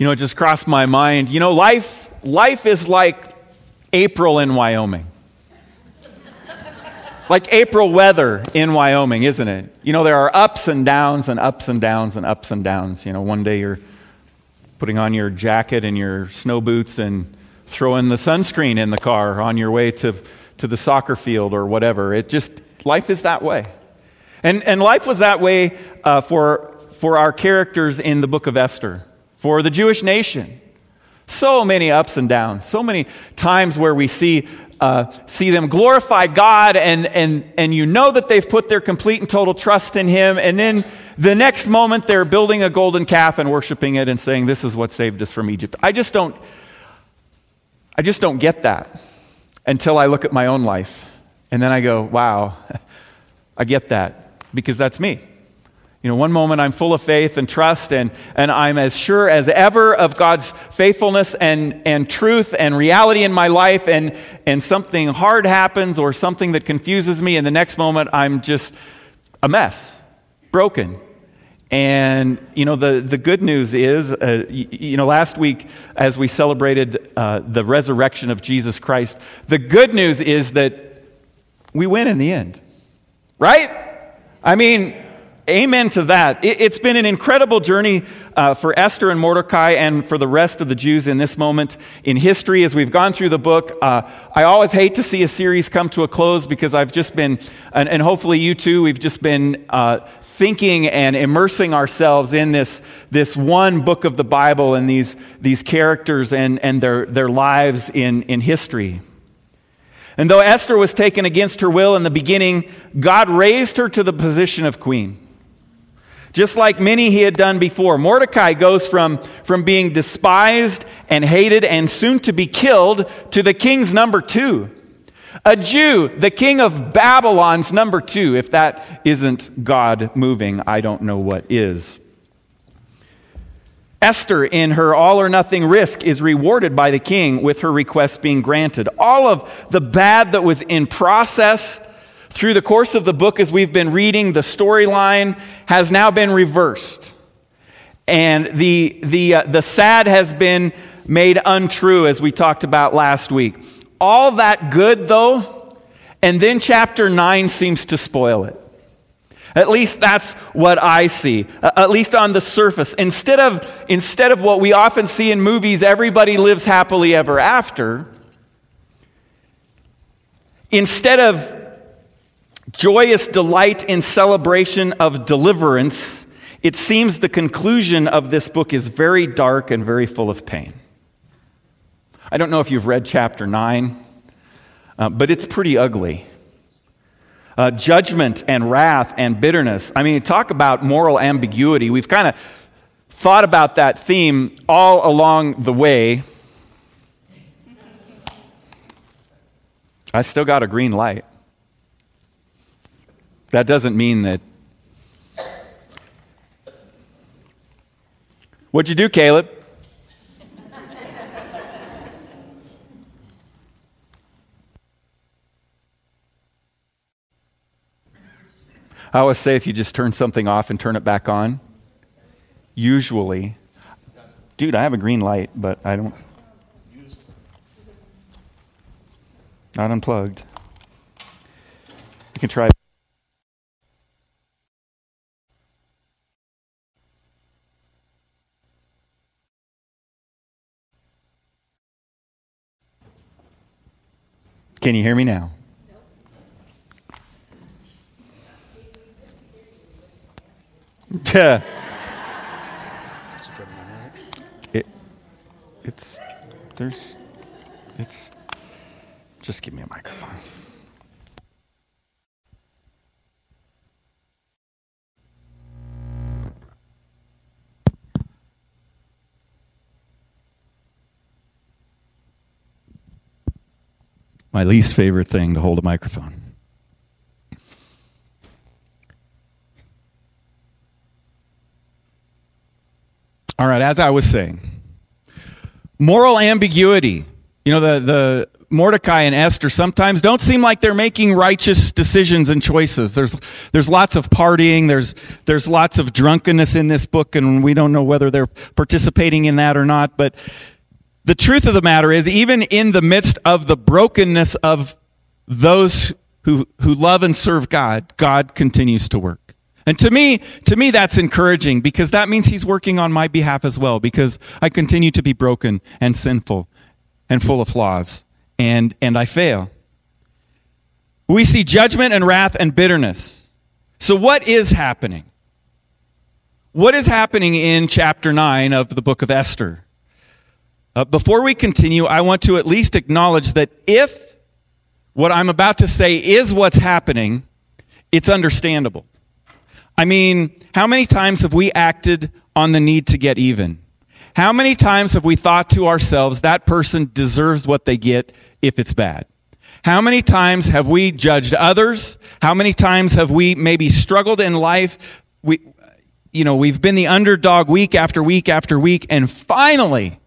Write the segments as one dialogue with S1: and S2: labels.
S1: you know, it just crossed my mind. You know, life, life is like April in Wyoming. like April weather in Wyoming, isn't it? You know, there are ups and downs and ups and downs and ups and downs. You know, one day you're putting on your jacket and your snow boots and throwing the sunscreen in the car on your way to, to the soccer field or whatever. It just, life is that way. And, and life was that way uh, for, for our characters in the book of Esther, for the Jewish nation. So many ups and downs, so many times where we see, uh, see them glorify God and, and, and you know that they've put their complete and total trust in Him, and then the next moment they're building a golden calf and worshiping it and saying, This is what saved us from Egypt. I just don't, I just don't get that until I look at my own life. And then I go, Wow, I get that because that's me. You know, one moment I'm full of faith and trust, and, and I'm as sure as ever of God's faithfulness and, and truth and reality in my life, and, and something hard happens or something that confuses me, and the next moment I'm just a mess, broken. And, you know, the, the good news is, uh, you, you, know, last week as we celebrated uh, the resurrection of Jesus Christ, the good news is that we win in the end, right? I mean, amen to that. It, has been an incredible journey uh, for Esther and Mordecai and for the rest of the Jews in this moment in history as we've gone through the book. Uh, I always hate to see a series come to a close because I've just been, and, and hopefully you too, we've just been uh, thinking and immersing ourselves in this, this one book of the Bible and these, these characters and, and their, their lives in, in history. And though Esther was taken against her will in the beginning, God raised her to the position of queen. Just like many he had done before, Mordecai goes from, from being despised and hated and soon to be killed to the king's number two. A Jew, the king of Babylon's number two. If that isn't God moving, I don't know what is. Esther, in her all or nothing risk, is rewarded by the king with her request being granted. All of the bad that was in process through the course of the book, as we've been reading, the storyline has now been reversed. And the, the, uh, the sad has been made untrue, as we talked about last week. All that good, though, and then chapter 9 seems to spoil it. At least that's what I see, at least on the surface. Instead of, instead of what we often see in movies, everybody lives happily ever after, instead of joyous delight in celebration of deliverance, it seems the conclusion of this book is very dark and very full of pain. I don't know if you've read chapter 9, uh, but it's pretty ugly uh, judgment and wrath and bitterness. I mean, talk about moral ambiguity. We've kind of thought about that theme all along the way. I still got a green light. That doesn't mean that. What'd you do, Caleb? I always say if you just turn something off and turn it back on, usually, dude, I have a green light, but I don't. Not unplugged. You can try. Can you hear me now? it, it's, there's, it's, just give me a microphone. My least favorite thing to hold a microphone. All right, as I was saying, moral ambiguity. You know, the, the Mordecai and Esther sometimes don't seem like they're making righteous decisions and choices. There's, there's lots of partying, there's, there's lots of drunkenness in this book, and we don't know whether they're participating in that or not. But the truth of the matter is, even in the midst of the brokenness of those who, who love and serve God, God continues to work. And to me, to me, that's encouraging because that means he's working on my behalf as well because I continue to be broken and sinful and full of flaws and, and I fail. We see judgment and wrath and bitterness. So what is happening? What is happening in chapter 9 of the book of Esther? Uh, before we continue, I want to at least acknowledge that if what I'm about to say is what's happening, it's understandable. I mean, how many times have we acted on the need to get even? How many times have we thought to ourselves, that person deserves what they get if it's bad? How many times have we judged others? How many times have we maybe struggled in life? We, you know, we've been the underdog week after week after week, and finally,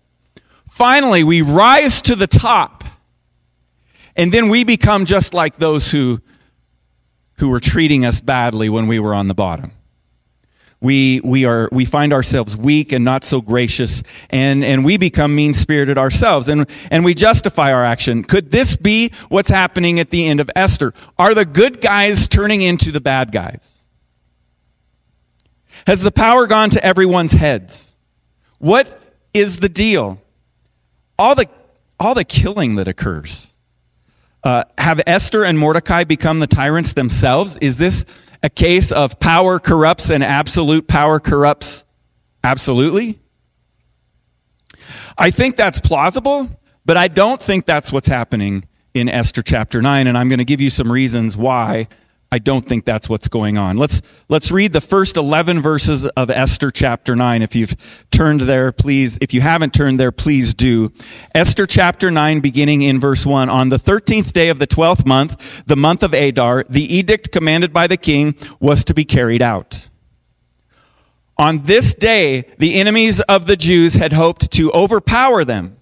S1: finally, we rise to the top. And then we become just like those who who were treating us badly when we were on the bottom. We, we, are, we find ourselves weak and not so gracious, and, and we become mean spirited ourselves, and, and we justify our action. Could this be what's happening at the end of Esther? Are the good guys turning into the bad guys? Has the power gone to everyone's heads? What is the deal? All the, all the killing that occurs uh, have Esther and Mordecai become the tyrants themselves? Is this a case of power corrupts and absolute power corrupts absolutely? I think that's plausible, but I don't think that's what's happening in Esther chapter 9, and I'm going to give you some reasons why I don't think that's what's going on. Let's, let's read the first 11 verses of Esther chapter 9. If you've turned there, please, if you haven't turned there, please do. Esther chapter 9, beginning in verse 1. On the 13th day of the 12th month, the month of Adar, the edict commanded by the king was to be carried out. On this day, the enemies of the Jews had hoped to overpower them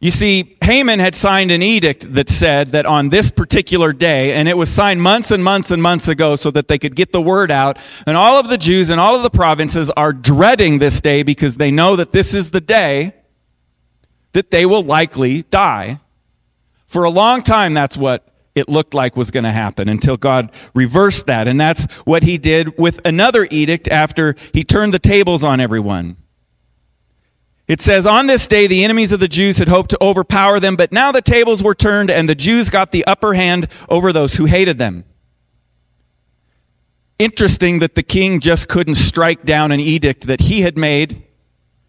S1: you see, Haman had signed an edict that said that on this particular day, and it was signed months and months and months ago so that they could get the word out, and all of the Jews and all of the provinces are dreading this day because they know that this is the day that they will likely die. For a long time, that's what it looked like was going to happen until God reversed that. And that's what he did with another edict after he turned the tables on everyone. It says, On this day, the enemies of the Jews had hoped to overpower them, but now the tables were turned and the Jews got the upper hand over those who hated them. Interesting that the king just couldn't strike down an edict that he had made,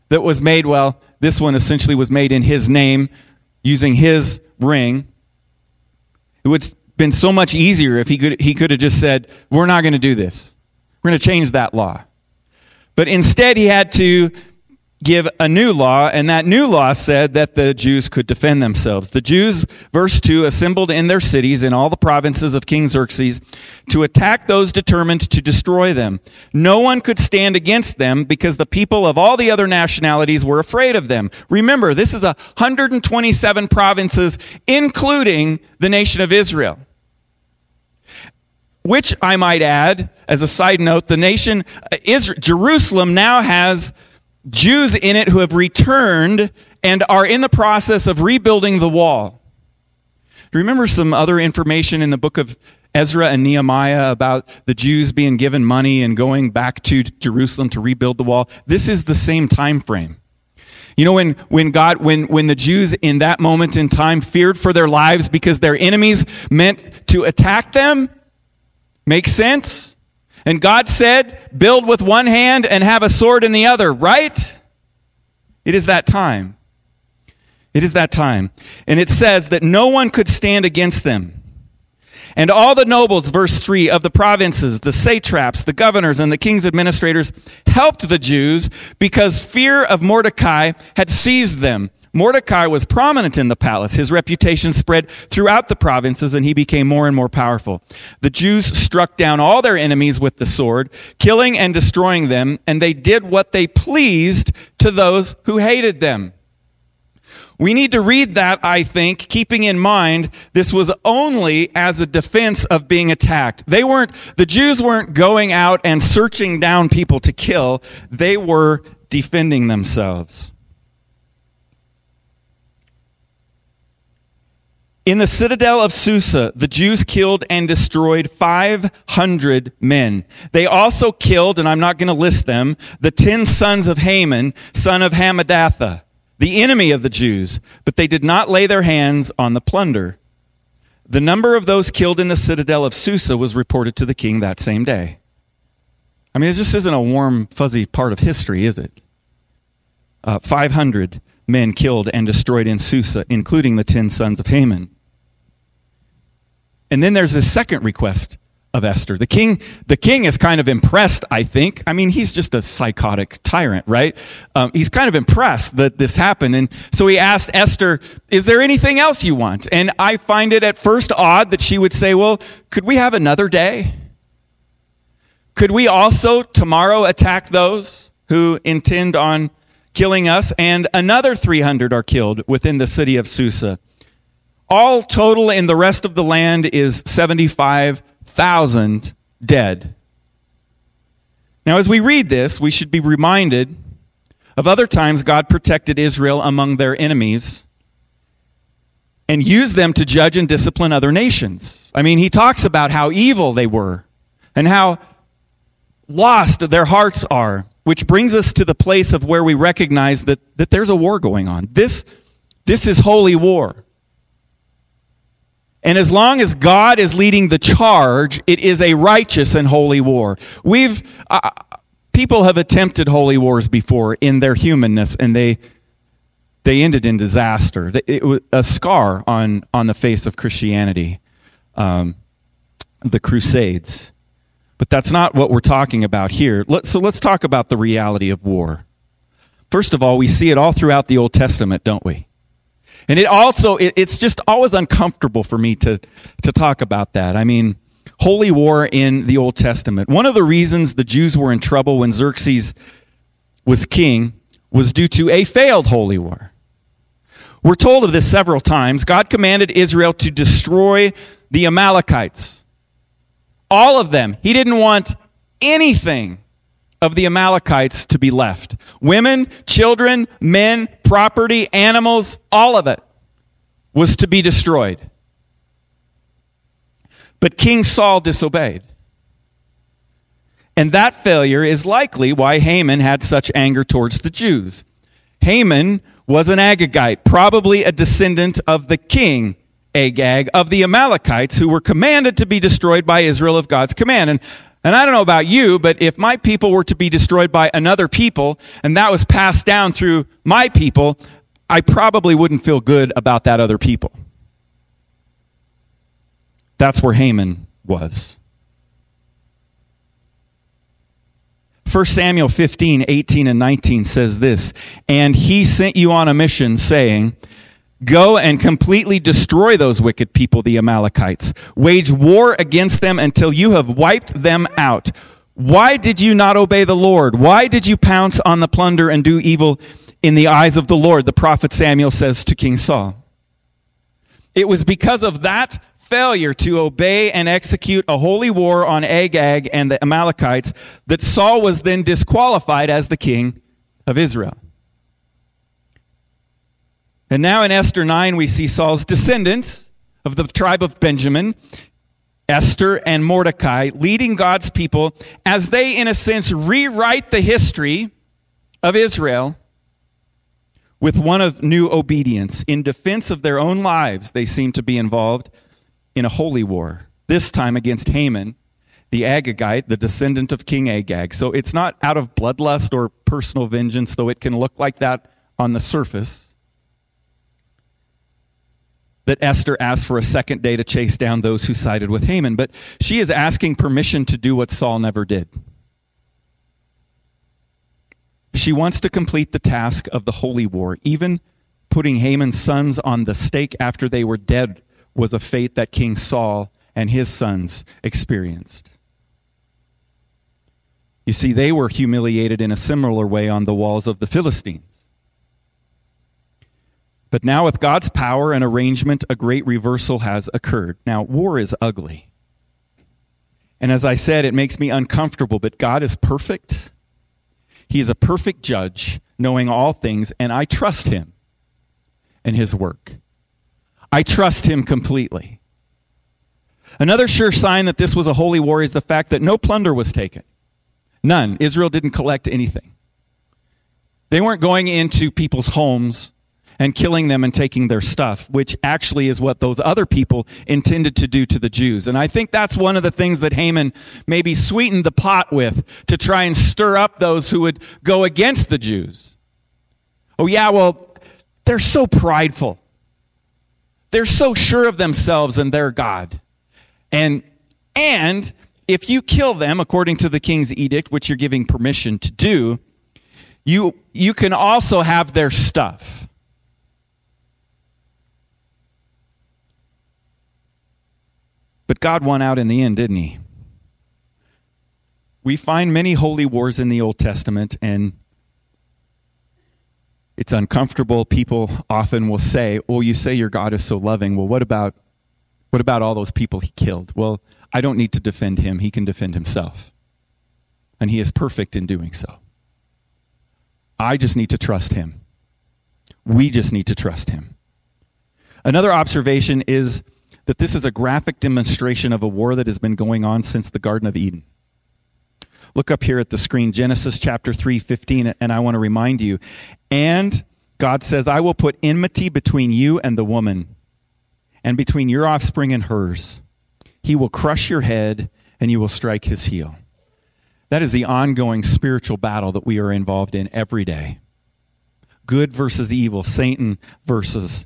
S1: that was made, well, this one essentially was made in his name, using his ring. It would have been so much easier if he could, he could have just said, We're not going to do this. We're going to change that law. But instead, he had to give a new law, and that new law said that the Jews could defend themselves. The Jews, verse 2, assembled in their cities in all the provinces of King Xerxes to attack those determined to destroy them. No one could stand against them because the people of all the other nationalities were afraid of them. Remember, this is 127 provinces, including the nation of Israel. Which I might add, as a side note, the nation, uh, Israel, Jerusalem now has Jews in it who have returned and are in the process of rebuilding the wall. Remember some other information in the book of Ezra and Nehemiah about the Jews being given money and going back to Jerusalem to rebuild the wall? This is the same time frame. You know, when, when God, when, when the Jews in that moment in time feared for their lives because their enemies meant to attack them, makes sense? And God said, build with one hand and have a sword in the other, right? It is that time. It is that time. And it says that no one could stand against them. And all the nobles, verse 3, of the provinces, the satraps, the governors, and the king's administrators helped the Jews because fear of Mordecai had seized them. Mordecai was prominent in the palace. His reputation spread throughout the provinces and he became more and more powerful. The Jews struck down all their enemies with the sword, killing and destroying them, and they did what they pleased to those who hated them. We need to read that, I think, keeping in mind this was only as a defense of being attacked. They weren't, the Jews weren't going out and searching down people to kill. They were defending themselves. In the citadel of Susa, the Jews killed and destroyed 500 men. They also killed, and I'm not going to list them, the 10 sons of Haman, son of Hammedatha the enemy of the Jews, but they did not lay their hands on the plunder. The number of those killed in the citadel of Susa was reported to the king that same day. I mean, it just isn't a warm, fuzzy part of history, is it? Uh, 500 men killed and destroyed in Susa, including the 10 sons of Haman. And then there's this second request of Esther. The king, the king is kind of impressed, I think. I mean, he's just a psychotic tyrant, right? Um, he's kind of impressed that this happened. And so he asked Esther, is there anything else you want? And I find it at first odd that she would say, well, could we have another day? Could we also tomorrow attack those who intend on killing us? And another 300 are killed within the city of Susa. All total in the rest of the land is 75 thousand dead. Now, as we read this, we should be reminded of other times God protected Israel among their enemies and used them to judge and discipline other nations. I mean, he talks about how evil they were and how lost their hearts are, which brings us to the place of where we recognize that, that there's a war going on. This, this is holy war. And as long as God is leading the charge, it is a righteous and holy war. We've, uh, people have attempted holy wars before in their humanness and they, they ended in disaster. It was a scar on, on the face of Christianity, um, the Crusades. But that's not what we're talking about here. Let, so let's talk about the reality of war. First of all, we see it all throughout the Old Testament, don't we? And it also, it, it's just always uncomfortable for me to, to talk about that. I mean, holy war in the Old Testament. One of the reasons the Jews were in trouble when Xerxes was king was due to a failed holy war. We're told of this several times. God commanded Israel to destroy the Amalekites. All of them. He didn't want anything of the Amalekites to be left. Women, children, men, property, animals, all of it was to be destroyed. But King Saul disobeyed. And that failure is likely why Haman had such anger towards the Jews. Haman was an Agagite, probably a descendant of the king Agag of the Amalekites, who were commanded to be destroyed by Israel of God's command. And and I don't know about you, but if my people were to be destroyed by another people and that was passed down through my people, I probably wouldn't feel good about that other people. That's where Haman was. 1 Samuel 15, 18, and 19 says this And he sent you on a mission, saying, Go and completely destroy those wicked people, the Amalekites. Wage war against them until you have wiped them out. Why did you not obey the Lord? Why did you pounce on the plunder and do evil in the eyes of the Lord? The prophet Samuel says to King Saul. It was because of that failure to obey and execute a holy war on Agag and the Amalekites that Saul was then disqualified as the king of Israel. And now in Esther 9, we see Saul's descendants of the tribe of Benjamin, Esther and Mordecai, leading God's people as they, in a sense, rewrite the history of Israel with one of new obedience. In defense of their own lives, they seem to be involved in a holy war, this time against Haman, the Agagite, the descendant of King Agag. So it's not out of bloodlust or personal vengeance, though it can look like that on the surface that Esther asked for a second day to chase down those who sided with Haman, but she is asking permission to do what Saul never did. She wants to complete the task of the holy war. Even putting Haman's sons on the stake after they were dead was a fate that King Saul and his sons experienced. You see, they were humiliated in a similar way on the walls of the Philistines. But now, with God's power and arrangement, a great reversal has occurred. Now, war is ugly. And as I said, it makes me uncomfortable, but God is perfect. He is a perfect judge, knowing all things, and I trust him and his work. I trust him completely. Another sure sign that this was a holy war is the fact that no plunder was taken. None. Israel didn't collect anything. They weren't going into people's homes and killing them and taking their stuff, which actually is what those other people intended to do to the Jews. And I think that's one of the things that Haman maybe sweetened the pot with to try and stir up those who would go against the Jews. Oh, yeah, well, they're so prideful. They're so sure of themselves and their God. And, and if you kill them, according to the king's edict, which you're giving permission to do, you, you can also have their stuff. But God won out in the end, didn't he? We find many holy wars in the Old Testament, and it's uncomfortable. People often will say, "Oh, you say your God is so loving. Well, what about what about all those people he killed?" Well, I don't need to defend him. He can defend himself. And he is perfect in doing so. I just need to trust him. We just need to trust him. Another observation is that this is a graphic demonstration of a war that has been going on since the Garden of Eden. Look up here at the screen, Genesis chapter 3, 15, and I want to remind you. And God says, I will put enmity between you and the woman, and between your offspring and hers. He will crush your head, and you will strike his heel. That is the ongoing spiritual battle that we are involved in every day. Good versus evil, Satan versus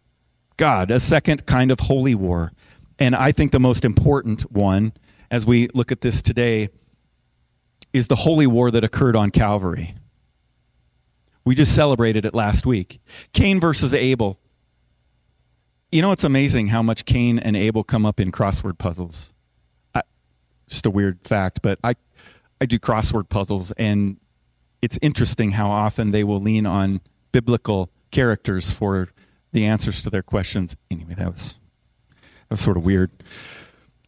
S1: God, a second kind of holy war. And I think the most important one, as we look at this today, is the holy war that occurred on Calvary. We just celebrated it last week. Cain versus Abel. You know, it's amazing how much Cain and Abel come up in crossword puzzles. I, just a weird fact, but I, I do crossword puzzles, and it's interesting how often they will lean on biblical characters for the answers to their questions. Anyway, that was that was sort of weird.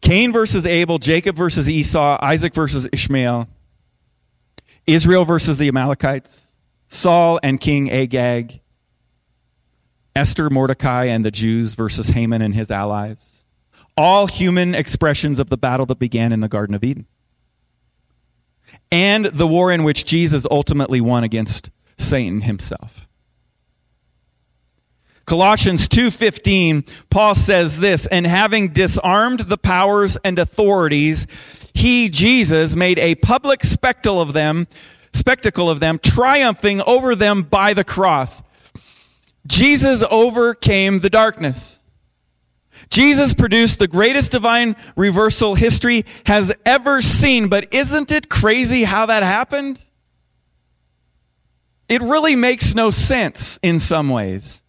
S1: Cain versus Abel, Jacob versus Esau, Isaac versus Ishmael, Israel versus the Amalekites, Saul and King Agag, Esther, Mordecai, and the Jews versus Haman and his allies. All human expressions of the battle that began in the Garden of Eden. And the war in which Jesus ultimately won against Satan himself. Colossians 2:15 Paul says this and having disarmed the powers and authorities he Jesus made a public spectacle of them spectacle of them triumphing over them by the cross. Jesus overcame the darkness. Jesus produced the greatest divine reversal history has ever seen. But isn't it crazy how that happened? It really makes no sense in some ways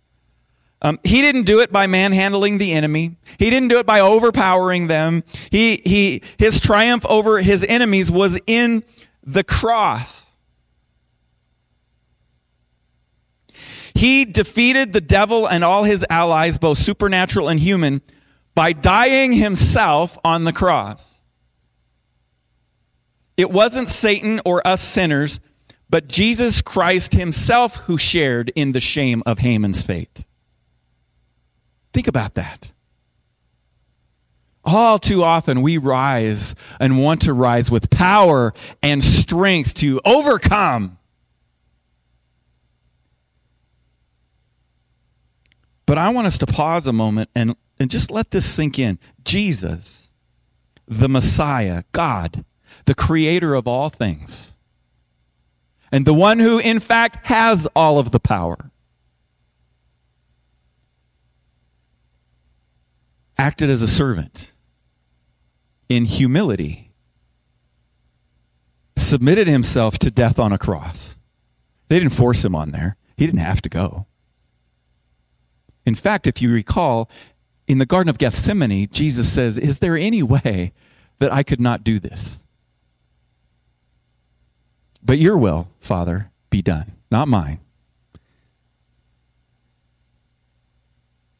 S1: um, he didn't do it by manhandling the enemy. He didn't do it by overpowering them. He, he, his triumph over his enemies was in the cross. He defeated the devil and all his allies, both supernatural and human, by dying himself on the cross. It wasn't Satan or us sinners, but Jesus Christ himself who shared in the shame of Haman's fate. Think about that. All too often, we rise and want to rise with power and strength to overcome. But I want us to pause a moment and, and just let this sink in. Jesus, the Messiah, God, the creator of all things, and the one who, in fact, has all of the power acted as a servant in humility, submitted himself to death on a cross. They didn't force him on there, he didn't have to go. In fact, if you recall, in the Garden of Gethsemane, Jesus says, Is there any way that I could not do this? But your will, Father, be done, not mine.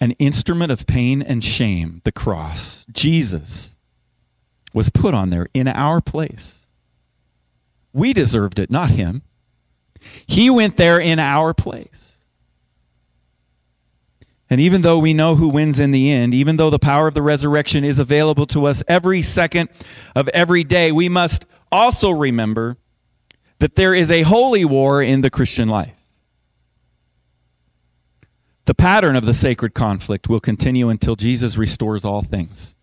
S1: An instrument of pain and shame, the cross. Jesus was put on there in our place. We deserved it, not him. He went there in our place. And even though we know who wins in the end, even though the power of the resurrection is available to us every second of every day, we must also remember that there is a holy war in the Christian life. The pattern of the sacred conflict will continue until Jesus restores all things.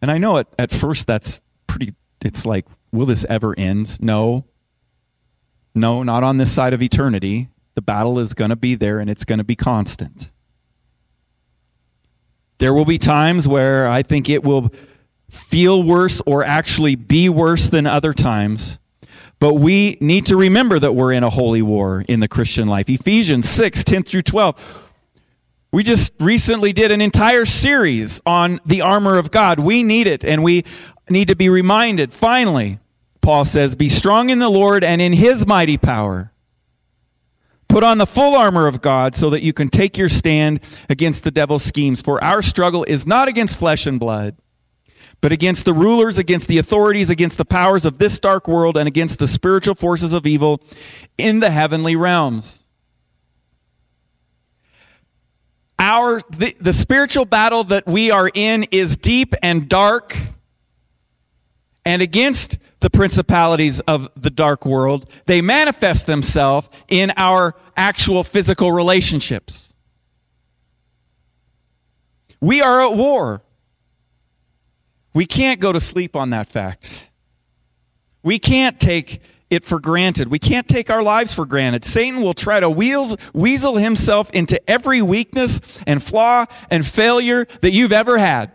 S1: And I know at, at first that's pretty, it's like, will this ever end? No. No, not on this side of eternity. The battle is going to be there and it's going to be constant. There will be times where I think it will feel worse or actually be worse than other times. But we need to remember that we're in a holy war in the Christian life. Ephesians 6, 10 through 12. We just recently did an entire series on the armor of God. We need it, and we need to be reminded. Finally, Paul says, Be strong in the Lord and in his mighty power. Put on the full armor of God so that you can take your stand against the devil's schemes. For our struggle is not against flesh and blood, but against the rulers, against the authorities, against the powers of this dark world, and against the spiritual forces of evil in the heavenly realms. Our, the, the spiritual battle that we are in is deep and dark and against the principalities of the dark world. They manifest themselves in our actual physical relationships. We are at war. We can't go to sleep on that fact. We can't take it for granted. We can't take our lives for granted. Satan will try to wheels, weasel himself into every weakness and flaw and failure that you've ever had.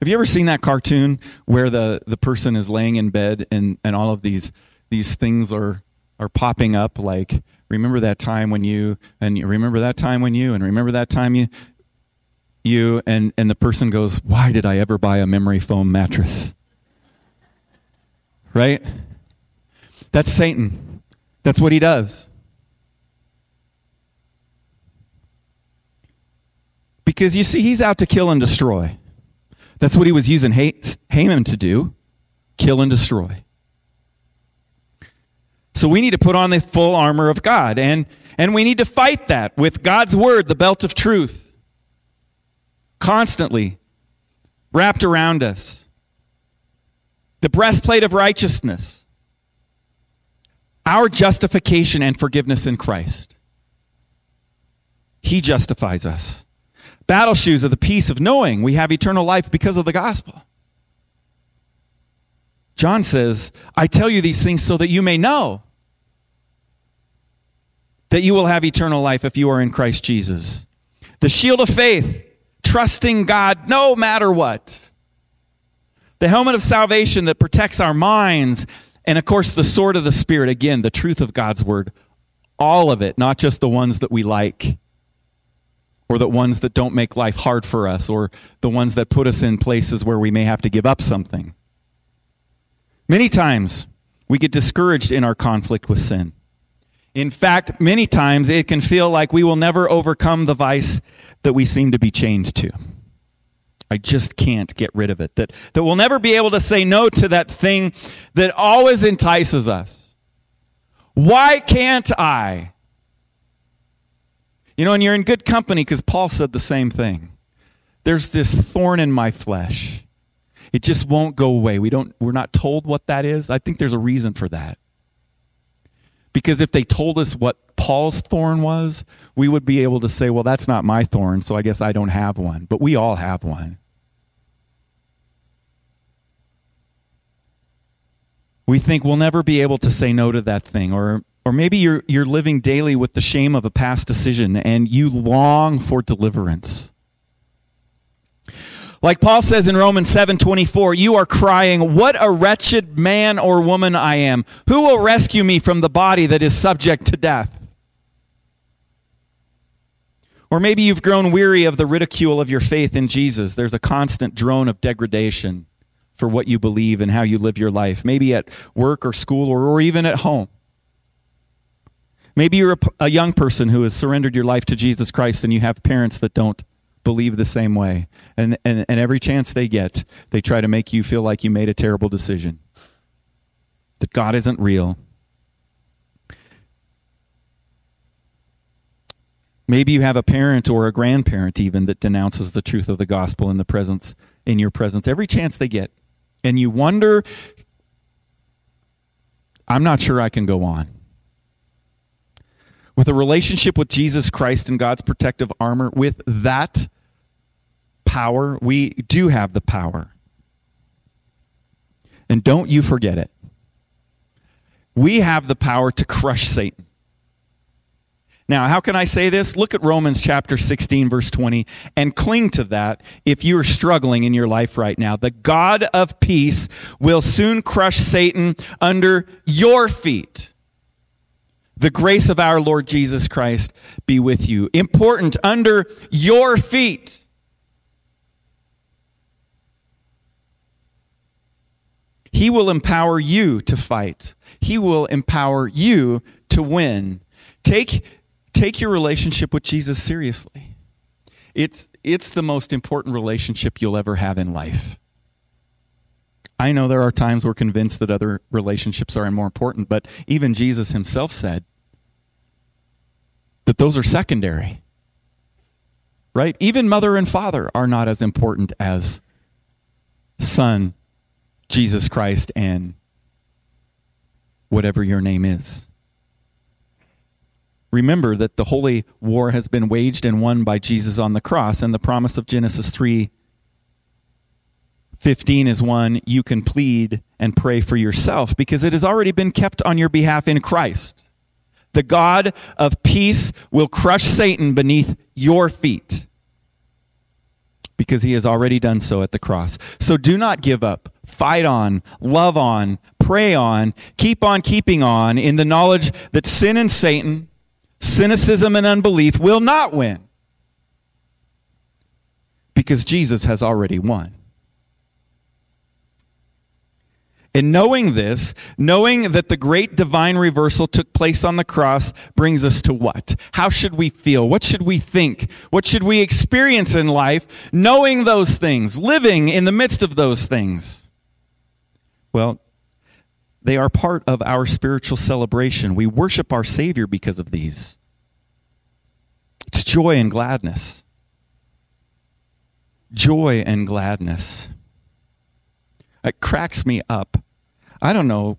S1: Have you ever seen that cartoon where the, the person is laying in bed and, and all of these these things are are popping up like remember that time when you and you remember that time when you and remember that time you you and and the person goes why did i ever buy a memory foam mattress? Right? That's satan. That's what he does. Because you see he's out to kill and destroy. That's what he was using haman to do kill and destroy. So we need to put on the full armor of god and and we need to fight that with god's word the belt of truth constantly wrapped around us. The breastplate of righteousness, our justification and forgiveness in Christ. He justifies us. Battle shoes are the peace of knowing we have eternal life because of the gospel. John says, I tell you these things so that you may know that you will have eternal life if you are in Christ Jesus. The shield of faith trusting God no matter what. The helmet of salvation that protects our minds, and of course, the sword of the Spirit, again, the truth of God's word. All of it, not just the ones that we like, or the ones that don't make life hard for us, or the ones that put us in places where we may have to give up something. Many times, we get discouraged in our conflict with sin. In fact, many times it can feel like we will never overcome the vice that we seem to be chained to. I just can't get rid of it. That, that we'll never be able to say no to that thing that always entices us. Why can't I? You know, and you're in good company because Paul said the same thing. There's this thorn in my flesh. It just won't go away. We don't, we're not told what that is. I think there's a reason for that. Because if they told us what Paul's thorn was, we would be able to say, well, that's not my thorn, so I guess I don't have one. But we all have one. We think we'll never be able to say no to that thing. Or, or maybe you're, you're living daily with the shame of a past decision and you long for deliverance. Like Paul says in Romans 7:24, you are crying, "What a wretched man or woman I am. Who will rescue me from the body that is subject to death?" Or maybe you've grown weary of the ridicule of your faith in Jesus. There's a constant drone of degradation for what you believe and how you live your life, maybe at work or school or, or even at home. Maybe you're a, a young person who has surrendered your life to Jesus Christ and you have parents that don't believe the same way. And, and, and every chance they get, they try to make you feel like you made a terrible decision, that God isn't real. Maybe you have a parent or a grandparent even that denounces the truth of the gospel in the presence in your presence every chance they get. And you wonder I'm not sure I can go on. With a relationship with Jesus Christ and God's protective armor, with that power, we do have the power. And don't you forget it. We have the power to crush Satan. Now, how can I say this? Look at Romans chapter 16, verse 20, and cling to that if you are struggling in your life right now. The God of peace will soon crush Satan under your feet. The grace of our Lord Jesus Christ be with you. Important, under your feet. He will empower you to fight. He will empower you to win. Take take your relationship with Jesus seriously. It's, it's the most important relationship you'll ever have in life. I know there are times we're convinced that other relationships are more important, but even Jesus himself said that those are secondary. Right? Even mother and father are not as important as son, Jesus Christ, and whatever your name is. Remember that the holy war has been waged and won by Jesus on the cross, and the promise of Genesis 3 15 is one you can plead and pray for yourself because it has already been kept on your behalf in Christ. The God of peace will crush Satan beneath your feet because he has already done so at the cross. So do not give up. Fight on, love on, pray on, keep on keeping on in the knowledge that sin and Satan cynicism and unbelief will not win because Jesus has already won. And knowing this, knowing that the great divine reversal took place on the cross, brings us to what? How should we feel? What should we think? What should we experience in life, knowing those things, living in the midst of those things? Well, they are part of our spiritual celebration. We worship our Savior because of these. It's joy and gladness. Joy and gladness. It cracks me up. I don't know.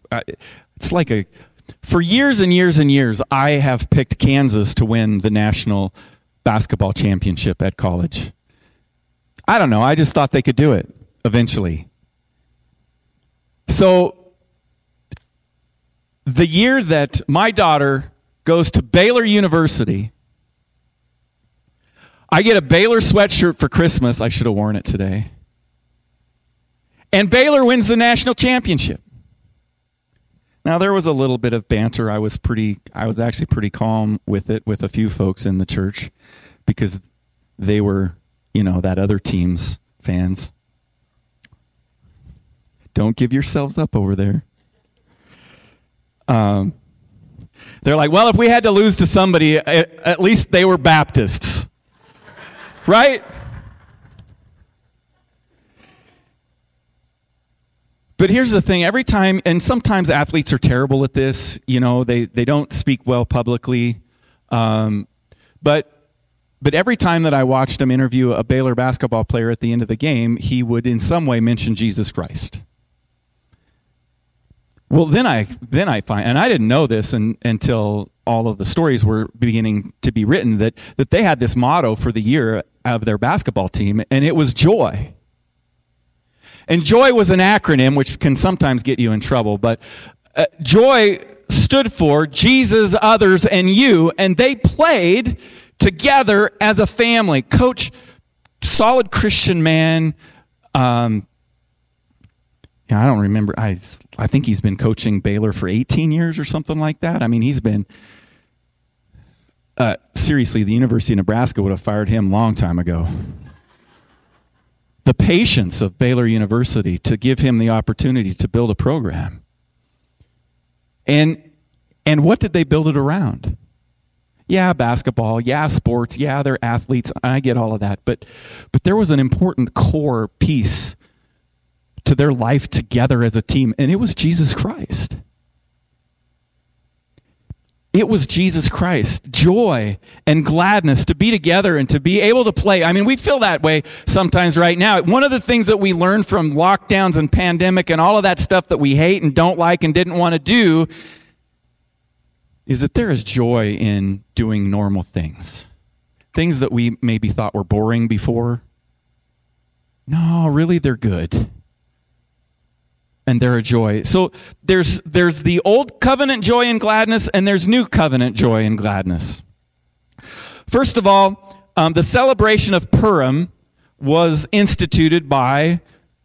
S1: It's like a. For years and years and years, I have picked Kansas to win the national basketball championship at college. I don't know. I just thought they could do it eventually. So the year that my daughter goes to Baylor University, I get a Baylor sweatshirt for Christmas. I should have worn it today. And Baylor wins the national championship. Now there was a little bit of banter. I was pretty I was actually pretty calm with it with a few folks in the church because they were, you know, that other team's fans. Don't give yourselves up over there. Um, they're like, well, if we had to lose to somebody, at least they were Baptists. right? But here's the thing every time, and sometimes athletes are terrible at this, you know, they, they don't speak well publicly. Um, but but every time that I watched him interview a Baylor basketball player at the end of the game, he would in some way mention Jesus Christ. Well, then I then I find, and I didn't know this in, until all of the stories were beginning to be written that that they had this motto for the year of their basketball team, and it was joy. And joy was an acronym, which can sometimes get you in trouble, but uh, joy stood for Jesus, others, and you, and they played together as a family. Coach, solid Christian man. Um, yeah, I don't remember. I, I think he's been coaching Baylor for 18 years or something like that. I mean, he's been. Uh, seriously, the University of Nebraska would have fired him long time ago. the patience of Baylor University to give him the opportunity to build a program. And, and what did they build it around? Yeah, basketball. Yeah, sports. Yeah, they're athletes. I get all of that. But, but there was an important core piece to their life together as a team, and it was Jesus Christ. It was Jesus Christ. Joy and gladness to be together and to be able to play. I mean, we feel that way sometimes right now. One of the things that we learned from lockdowns and pandemic and all of that stuff that we hate and don't like and didn't want to do is that there is joy in doing normal things. Things that we maybe thought were boring before. No, really, they're good and they're a joy. So there's there's the old covenant joy and gladness, and there's new covenant joy and gladness. First of all, um, the celebration of Purim was instituted by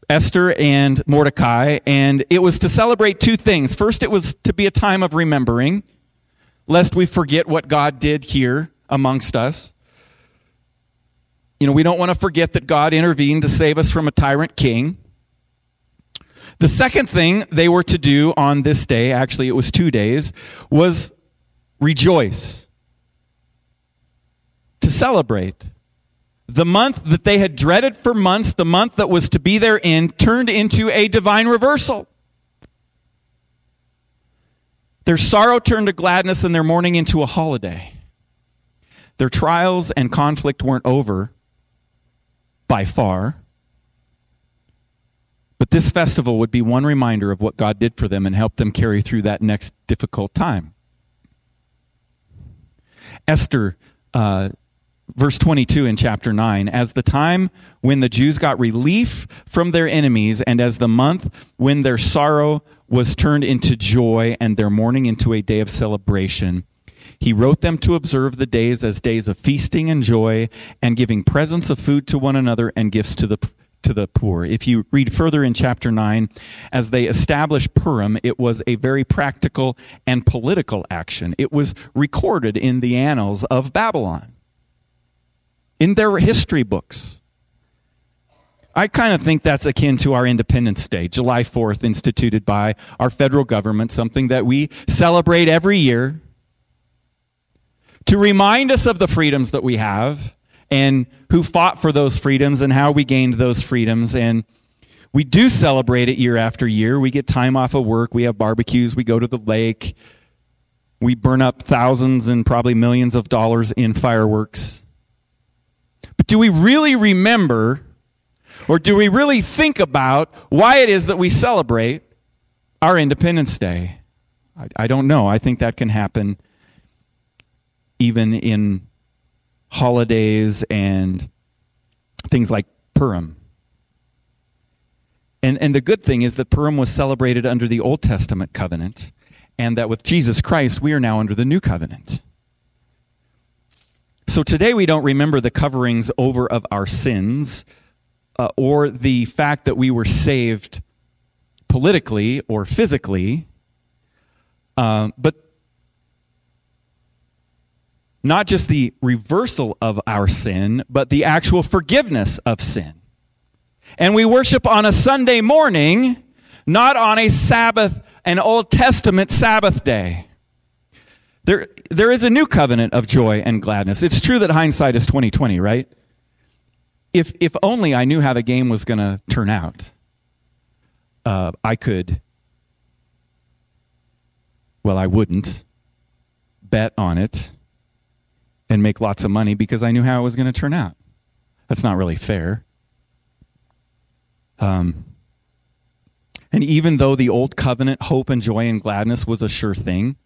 S1: Esther and Mordecai, and it was to celebrate two things. First, it was to be a time of remembering, lest we forget what God did here amongst us. You know, we don't want to forget that God intervened to save us from a tyrant king. The second thing they were to do on this day, actually it was two days, was rejoice. To celebrate. The month that they had dreaded for months, the month that was to be their end, turned into a divine reversal. Their sorrow turned to gladness and their mourning into a holiday. Their trials and conflict weren't over by far. But this festival would be one reminder of what God did for them and help them carry through that next difficult time. Esther, uh, verse 22 in chapter 9 as the time when the Jews got relief from their enemies, and as the month when their sorrow was turned into joy and their mourning into a day of celebration. He wrote them to observe the days as days of feasting and joy and giving presents of food to one another and gifts to the to the poor. If you read further in chapter 9, as they established Purim, it was a very practical and political action. It was recorded in the annals of Babylon, in their history books. I kind of think that's akin to our Independence Day, July 4th, instituted by our federal government, something that we celebrate every year to remind us of the freedoms that we have and who fought for those freedoms and how we gained those freedoms. And we do celebrate it year after year. We get time off of work. We have barbecues. We go to the lake. We burn up thousands and probably millions of dollars in fireworks. But do we really remember or do we really think about why it is that we celebrate our Independence Day? I, don't know. I think that can happen even in holidays and things like Purim. And, and the good thing is that Purim was celebrated under the Old Testament covenant, and that with Jesus Christ, we are now under the new covenant. So today we don't remember the coverings over of our sins uh, or the fact that we were saved politically or physically, uh, but not just the reversal of our sin, but the actual forgiveness of sin. And we worship on a Sunday morning, not on a Sabbath, an Old Testament Sabbath day. There, there is a new covenant of joy and gladness. It's true that hindsight is 2020, right? If, if only I knew how the game was going to turn out, uh, I could, well, I wouldn't bet on it and make lots of money because I knew how it was going to turn out. That's not really fair. Um, and even though the old covenant hope and joy and gladness was a sure thing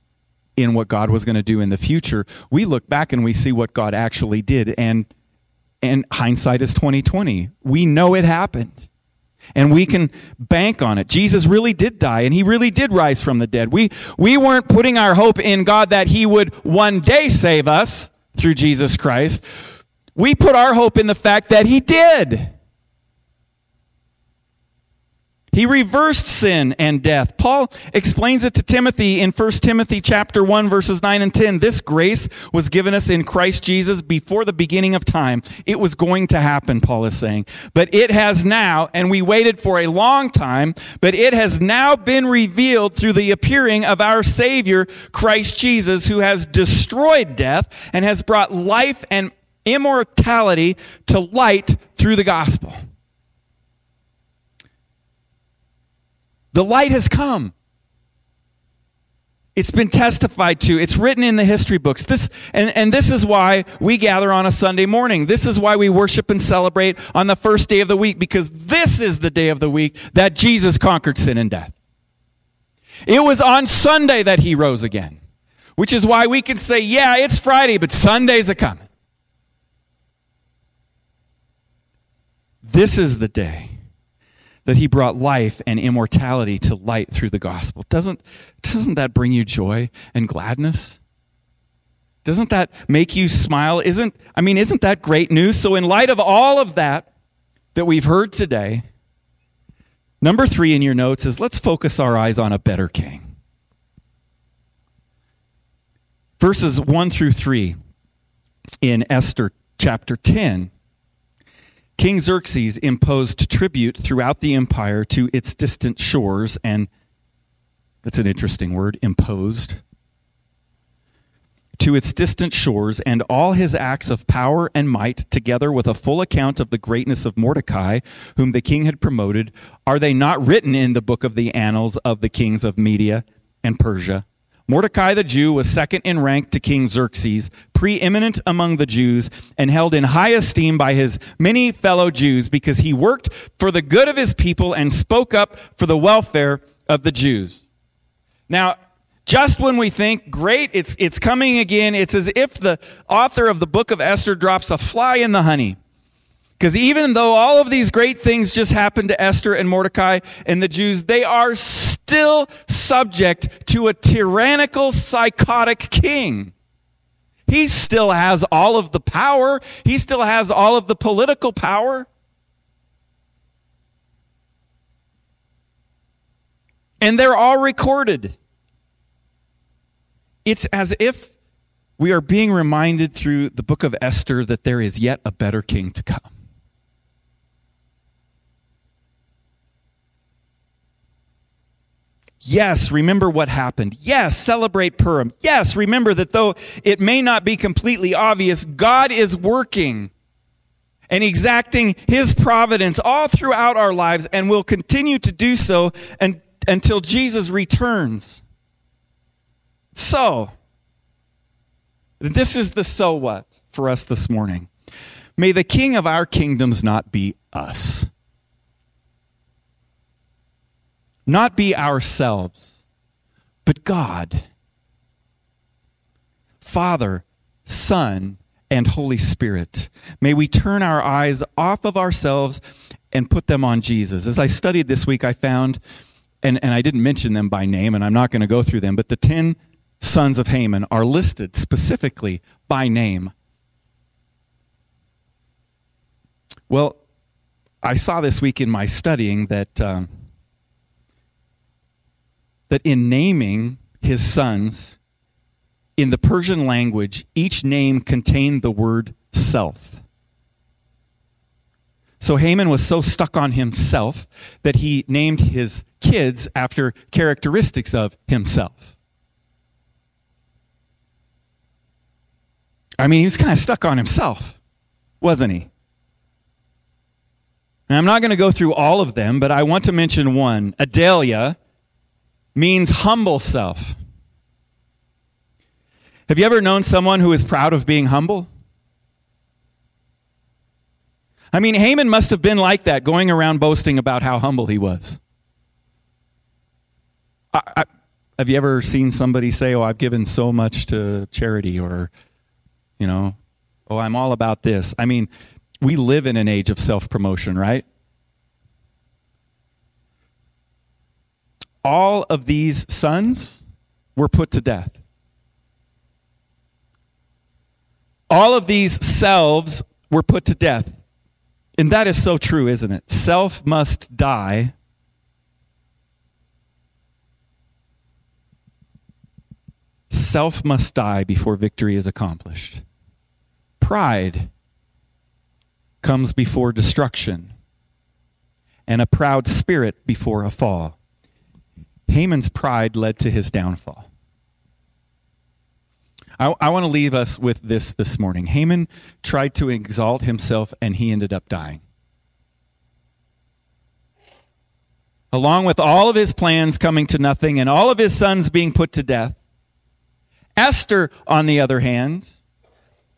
S1: in what God was going to do in the future, we look back and we see what God actually did and and hindsight is 2020. We know it happened. And we can bank on it. Jesus really did die and he really did rise from the dead. We we weren't putting our hope in God that he would one day save us through Jesus Christ. We put our hope in the fact that He did. He reversed sin and death. Paul explains it to Timothy in 1 Timothy chapter 1 verses 9 and 10. This grace was given us in Christ Jesus before the beginning of time. It was going to happen, Paul is saying. But it has now, and we waited for a long time, but it has now been revealed through the appearing of our Savior, Christ Jesus, who has destroyed death and has brought life and immortality to light through the gospel. The light has come. It's been testified to. It's written in the history books. This, and, and this is why we gather on a Sunday morning. This is why we worship and celebrate on the first day of the week, because this is the day of the week that Jesus conquered sin and death. It was on Sunday that he rose again, which is why we can say, yeah, it's Friday, but Sunday's a coming. This is the day that he brought life and immortality to light through the gospel. Doesn't, doesn't that bring you joy and gladness? Doesn't that make you smile? Isn't, I mean, isn't that great news? So, in light of all of that that we've heard today, number three in your notes is let's focus our eyes on a better king. Verses 1 through 3 in Esther chapter 10 King Xerxes imposed tribute throughout the empire to its distant shores, and that's an interesting word, imposed. To its distant shores, and all his acts of power and might, together with a full account of the greatness of Mordecai, whom the king had promoted, are they not written in the book of the annals of the kings of Media and Persia? Mordecai the Jew was second in rank to King Xerxes, preeminent among the Jews, and held in high esteem by his many fellow Jews because he worked for the good of his people and spoke up for the welfare of the Jews. Now, just when we think, great, it's, it's coming again, it's as if the author of the book of Esther drops a fly in the honey. Because even though all of these great things just happened to Esther and Mordecai and the Jews, they are still subject to a tyrannical, psychotic king. He still has all of the power. He still has all of the political power. And they're all recorded. It's as if we are being reminded through the book of Esther that there is yet a better king to come. Yes, remember what happened. Yes, celebrate Purim. Yes, remember that though it may not be completely obvious, God is working and exacting his providence all throughout our lives and will continue to do so and, until Jesus returns. So, this is the so what for us this morning. May the king of our kingdoms not be us. Not be ourselves, but God. Father, Son, and Holy Spirit. May we turn our eyes off of ourselves and put them on Jesus. As I studied this week, I found, and, and I didn't mention them by name, and I'm not going to go through them, but the 10 sons of Haman are listed specifically by name. Well, I saw this week in my studying that. Um, that in naming his sons, in the Persian language, each name contained the word self. So Haman was so stuck on himself that he named his kids after characteristics of himself. I mean, he was kind of stuck on himself, wasn't he? And I'm not going to go through all of them, but I want to mention one. Adalia means humble self. Have you ever known someone who is proud of being humble? I mean, Haman must have been like that, going around boasting about how humble he was. I, I, have you ever seen somebody say, Oh, I've given so much to charity, or, you know, oh, I'm all about this? I mean, we live in an age of self promotion, right? all of these sons were put to death. All of these selves were put to death. And that is so true, isn't it? Self must die. Self must die before victory is accomplished. Pride comes before destruction, and a proud spirit before a fall. Haman's pride led to his downfall. I, I want to leave us with this this morning. Haman tried to exalt himself, and he ended up dying. Along with all of his plans coming to nothing and all of his sons being put to death, Esther, on the other hand,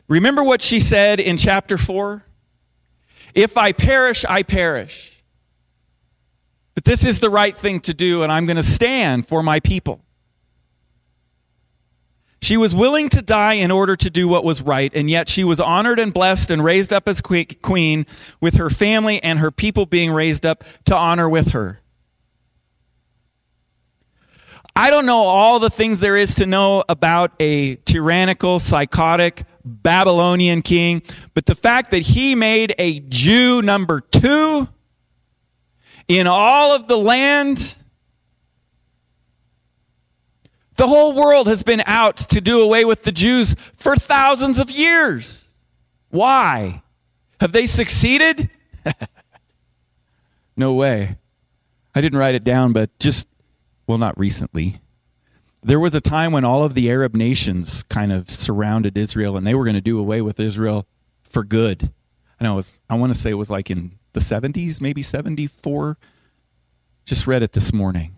S1: remember what she said in chapter 4? If I perish, I perish. But this is the right thing to do, and I'm going to stand for my people. She was willing to die in order to do what was right, and yet she was honored and blessed and raised up as queen with her family and her people being raised up to honor with her. I don't know all the things there is to know about a tyrannical, psychotic Babylonian king, but the fact that he made a Jew number two in all of the land the whole world has been out to do away with the Jews for thousands of years. Why? Have they succeeded? no way. I didn't write it down, but just, well, not recently. There was a time when all of the Arab nations kind of surrounded Israel and they were going to do away with Israel for good. I know was, I want to say it was like in the 70s, maybe 74. Just read it this morning.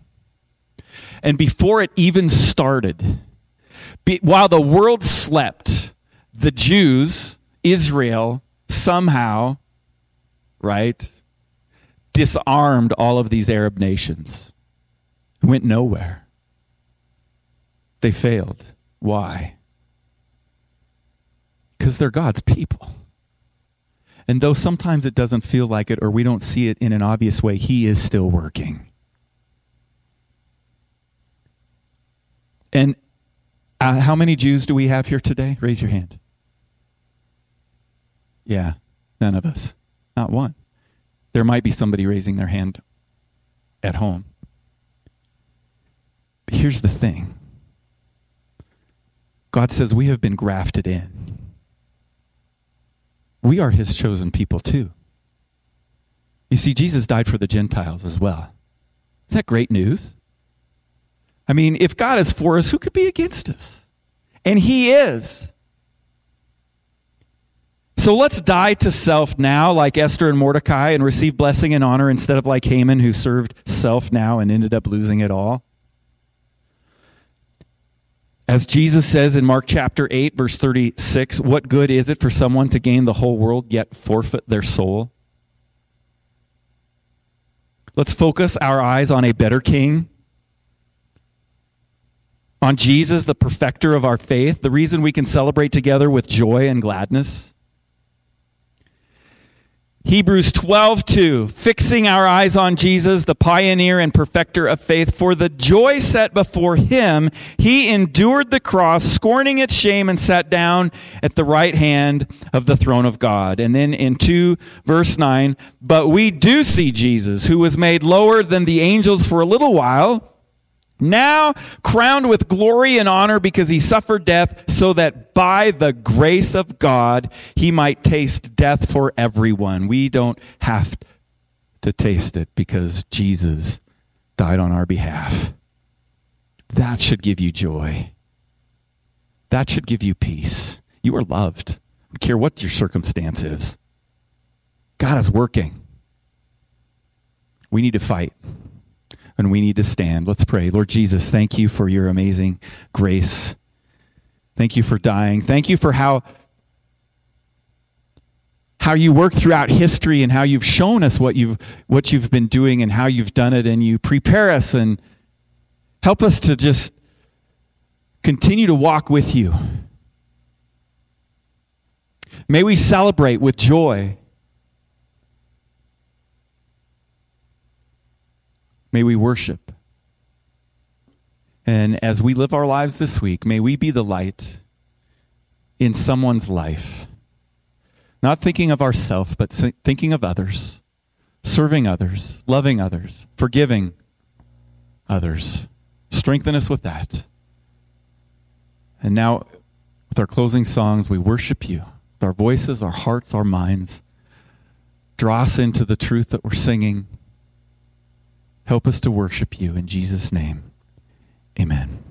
S1: And before it even started, be, while the world slept, the Jews, Israel, somehow, right, disarmed all of these Arab nations. Went nowhere. They failed. Why? Because they're God's people. And though sometimes it doesn't feel like it or we don't see it in an obvious way, He is still working. And uh, how many Jews do we have here today? Raise your hand. Yeah, none of us. Not one. There might be somebody raising their hand at home. But here's the thing God says we have been grafted in. We are his chosen people too. You see, Jesus died for the Gentiles as well. Is that great news? I mean, if God is for us, who could be against us? And He is. So let's die to self now, like Esther and Mordecai, and receive blessing and honor instead of like Haman, who served self now and ended up losing it all. As Jesus says in Mark chapter 8, verse 36, what good is it for someone to gain the whole world yet forfeit their soul? Let's focus our eyes on a better king on Jesus, the perfecter of our faith, the reason we can celebrate together with joy and gladness. Hebrews 12, 2, fixing our eyes on Jesus, the pioneer and perfecter of faith, for the joy set before him, he endured the cross, scorning its shame, and sat down at the right hand of the throne of God. And then in 2, verse 9, but we do see Jesus, who was made lower than the angels for a little while now crowned with glory and honor because he suffered death, so that by the grace of God he might taste death for everyone. We don't have to taste it because Jesus died on our behalf. That should give you joy. That should give you peace. You are loved. I don't care what your circumstance is. God is working. We need to fight and we need to stand. Let's pray. Lord Jesus, thank you for your amazing grace. Thank you for dying. Thank you for how how you work throughout history and how you've shown us what you've what you've been doing and how you've done it and you prepare us and help us to just continue to walk with you. May we celebrate with joy May we worship. And as we live our lives this week, may we be the light in someone's life. Not thinking of ourselves, but thinking of others, serving others, loving others, forgiving others. Strengthen us with that. And now, with our closing songs, we worship you with our voices, our hearts, our minds. Draw us into the truth that we're singing. Help us to worship you in Jesus' name. Amen.